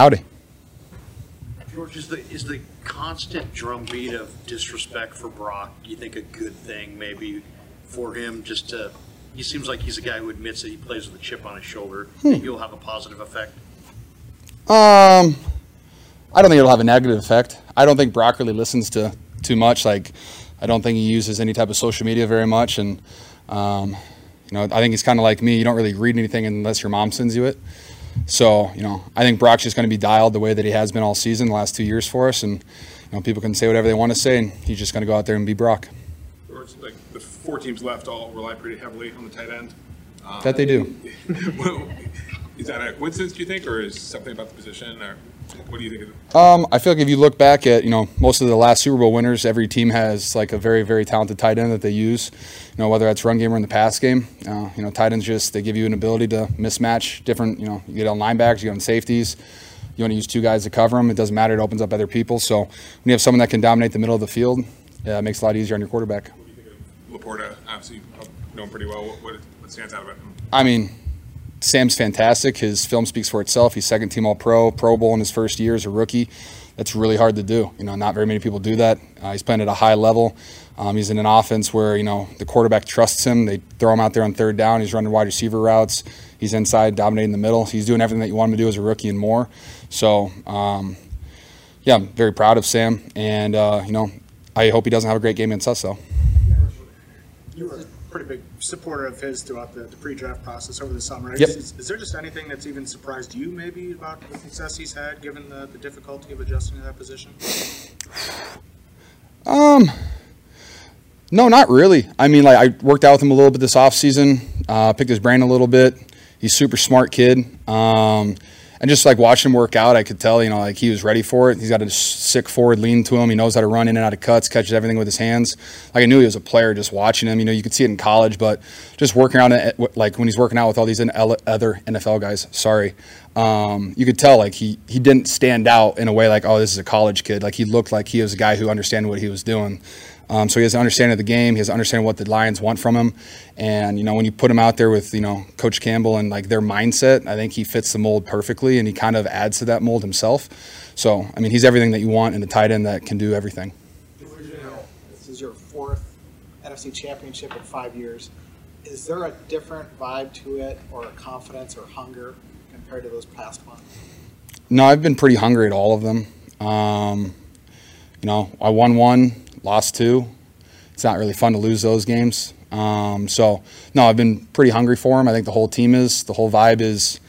Howdy. George, is the is the constant drumbeat of disrespect for Brock? Do you think a good thing maybe for him? Just to, he seems like he's a guy who admits that he plays with a chip on his shoulder. Hmm. He'll have a positive effect. Um, I don't think it'll have a negative effect. I don't think Brock really listens to too much. Like, I don't think he uses any type of social media very much, and um, you know, I think he's kind of like me. You don't really read anything unless your mom sends you it. So, you know, I think Brock's just going to be dialed the way that he has been all season, the last two years for us, and you know, people can say whatever they want to say, and he's just going to go out there and be Brock. Like the four teams left all rely pretty heavily on the tight end. Um, That they do. well, is that a coincidence, do you think, or is something about the position, or what do you think? Of Um, I feel like if you look back at you know most of the last Super Bowl winners, every team has like a very very talented tight end that they use. You know whether that's run game or in the pass game. Uh, you know tight ends just they give you an ability to mismatch different. You know you get on linebackers, you get on safeties. You want to use two guys to cover them. It doesn't matter. It opens up other people. So when you have someone that can dominate the middle of the field, yeah, it makes it a lot easier on your quarterback. what do you think of LaPorta? Obviously, you know him pretty well. What, what, what stands out about him? I mean, Sam's fantastic. His film speaks for itself. He's second team All Pro, Pro Bowl in his first year as a rookie. That's really hard to do. You know, not very many people do that. Uh, he's playing at a high level. Um, he's in an offense where you know the quarterback trusts him. They throw him out there on third down. He's running wide receiver routes. He's inside, dominating the middle. He's doing everything that you want him to do as a rookie and more. So, um, yeah, I'm very proud of Sam, and uh, you know, I hope he doesn't have a great game us though. You were a pretty big supporter of his throughout the, the pre-draft process over the summer. Yep. Is, is there just anything that's even surprised you, maybe, about the success he's had, given the, the difficulty of adjusting to that position? Um, no, not really. I mean, like I worked out with him a little bit this off season. Uh, picked his brain a little bit. He's a super smart kid. Um, and just like watching him work out, I could tell, you know, like he was ready for it. He's got a sick forward lean to him. He knows how to run in and out of cuts, catches everything with his hands. Like I knew he was a player just watching him. You know, you could see it in college, but just working it, like when he's working out with all these other NFL guys. Sorry, um, you could tell like he he didn't stand out in a way like oh this is a college kid. Like he looked like he was a guy who understood what he was doing. Um, so he has an understanding of the game. He has an understanding of what the Lions want from him. And you know, when you put him out there with you know Coach Campbell and like their mindset, I think he fits the mold perfectly, and he kind of adds to that mold himself. So I mean, he's everything that you want in a tight end that can do everything. This is your fourth NFC championship in five years. Is there a different vibe to it, or a confidence or hunger compared to those past ones? No, I've been pretty hungry at all of them. Um, you know, I won one, lost two. It's not really fun to lose those games. Um, so, no, I've been pretty hungry for them. I think the whole team is. The whole vibe is,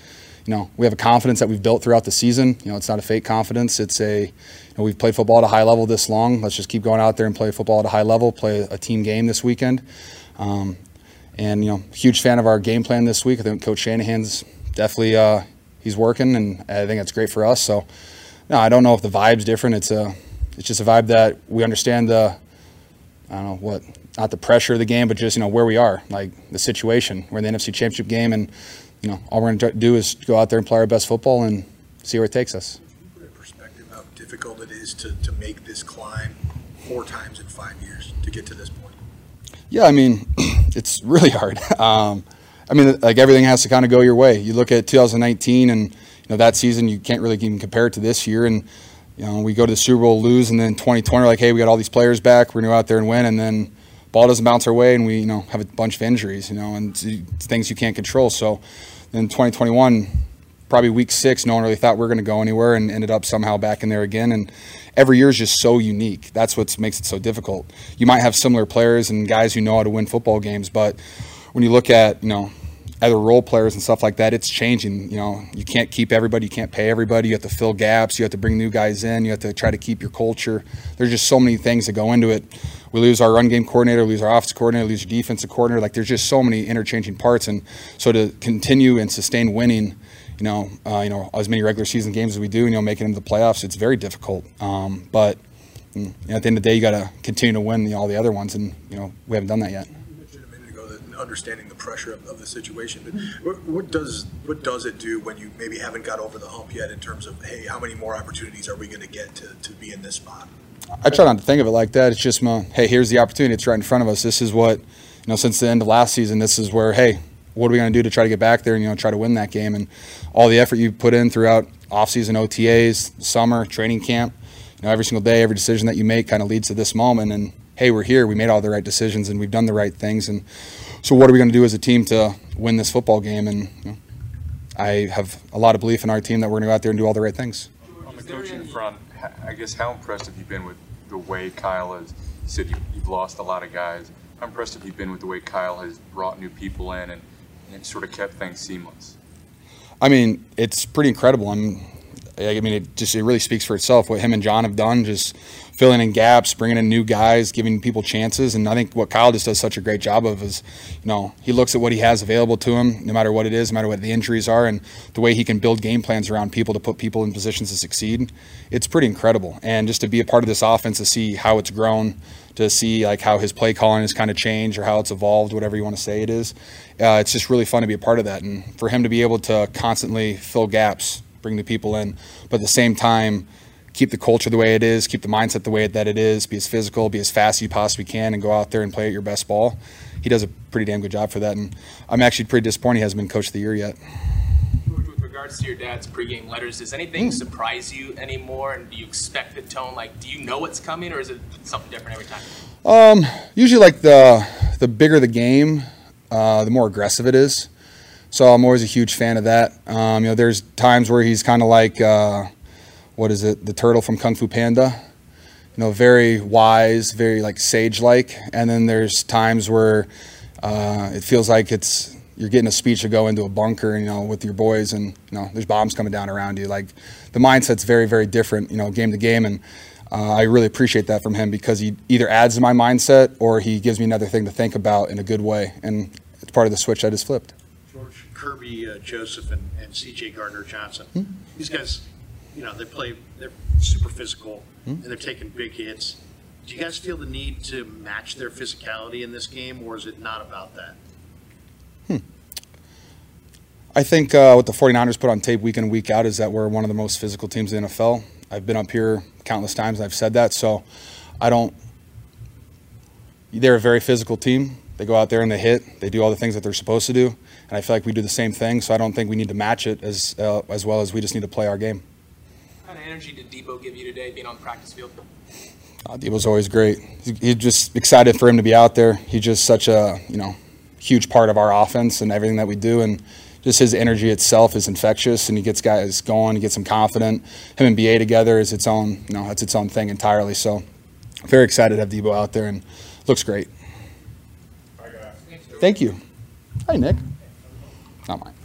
you know, we have a confidence that we've built throughout the season. You know, it's not a fake confidence. It's a, you know, we've played football at a high level this long. Let's just keep going out there and play football at a high level, play a team game this weekend. Um, and, you know, huge fan of our game plan this week. I think Coach Shanahan's definitely, uh, he's working, and I think that's great for us. So, no, I don't know if the vibe's different. It's a, it's just a vibe that we understand the, I don't know what, not the pressure of the game, but just you know where we are, like the situation. We're in the NFC Championship game, and you know all we're going to do is go out there and play our best football and see where it takes us. Put in perspective how difficult it is to, to make this climb four times in five years to get to this point. Yeah, I mean, it's really hard. Um, I mean, like everything has to kind of go your way. You look at 2019, and you know that season, you can't really even compare it to this year. And you know, we go to the Super Bowl, lose, and then 2020, we're like, hey, we got all these players back. We're gonna go out there and win, and then ball doesn't bounce our way, and we you know have a bunch of injuries, you know, and things you can't control. So then 2021, probably week six, no one really thought we are going to go anywhere, and ended up somehow back in there again. And every year is just so unique. That's what makes it so difficult. You might have similar players and guys who know how to win football games, but when you look at you know other role players and stuff like that, it's changing. You know, you can't keep everybody, you can't pay everybody. You have to fill gaps. You have to bring new guys in. You have to try to keep your culture. There's just so many things that go into it. We lose our run game coordinator, lose our offensive coordinator, lose your defensive coordinator. Like there's just so many interchanging parts, and so to continue and sustain winning, you know, uh, you know, as many regular season games as we do, and you know, making it into the playoffs, it's very difficult. Um, but you know, at the end of the day, you got to continue to win the, all the other ones, and you know, we haven't done that yet. Understanding the pressure of, of the situation, but what, what does what does it do when you maybe haven't got over the hump yet in terms of hey, how many more opportunities are we going to get to, to be in this spot? I try not to think of it like that. It's just, my, hey, here's the opportunity. It's right in front of us. This is what, you know, since the end of last season, this is where, hey, what are we going to do to try to get back there and you know try to win that game? And all the effort you put in throughout off-season OTAs, summer, training camp. You know, every single day, every decision that you make kind of leads to this moment. And hey, we're here. We made all the right decisions and we've done the right things. And so, what are we going to do as a team to win this football game? And you know, I have a lot of belief in our team that we're going to go out there and do all the right things. On the coaching front, I guess how impressed have you been with the way Kyle has, you said you- you've lost a lot of guys. How impressed have you been with the way Kyle has brought new people in and, and sort of kept things seamless? I mean, it's pretty incredible. I'm, I mean, it just it really speaks for itself. What him and John have done, just filling in gaps, bringing in new guys, giving people chances, and I think what Kyle just does such a great job of is, you know, he looks at what he has available to him, no matter what it is, no matter what the injuries are, and the way he can build game plans around people to put people in positions to succeed. It's pretty incredible, and just to be a part of this offense, to see how it's grown, to see like how his play calling has kind of changed or how it's evolved, whatever you want to say it is. Uh, it's just really fun to be a part of that, and for him to be able to constantly fill gaps, bring new people in, but at the same time keep the culture the way it is, keep the mindset the way that it is, be as physical, be as fast as you possibly can, and go out there and play at your best ball. He does a pretty damn good job for that, and I'm actually pretty disappointed he hasn't been coach of the year yet. With regards to your dad's pregame letters, does anything surprise you anymore? And do you expect the tone? Like, do you know what's coming, or is it something different every time? Um, usually, like the the bigger the game, uh, the more aggressive it is. So I'm always a huge fan of that. Um, you know, there's times where he's kind of like, uh, what is it, the turtle from Kung Fu Panda? You know, very wise, very like sage-like. And then there's times where uh, it feels like it's you're getting a speech to go into a bunker, you know, with your boys, and you know, there's bombs coming down around you. Like the mindset's very, very different, you know, game to game, and uh, I really appreciate that from him because he either adds to my mindset or he gives me another thing to think about in a good way, and it's part of the switch I just flipped. George Kerby, uh, Joseph, and, and C.J. Gardner Johnson. These guys, you know, they play. They're super physical and they're taking big hits. Do you guys feel the need to match their physicality in this game, or is it not about that? I think uh, what the 49ers put on tape week in and week out is that we're one of the most physical teams in the NFL. I've been up here countless times and I've said that, so I don't. They're a very physical team. They go out there and they hit. They do all the things that they're supposed to do, and I feel like we do the same thing. So I don't think we need to match it as uh, as well as we just need to play our game. What kind of energy did Deebo give you today, being on the practice field? Uh, Deebo's always great. He's, he's just excited for him to be out there. He's just such a you know huge part of our offense and everything that we do, and just his energy itself is infectious, and he gets guys going. He gets them confident. Him and Ba together is its own you know that's its own thing entirely. So very excited to have Deebo out there and looks great. Thank you. Hi Nick. Not mine.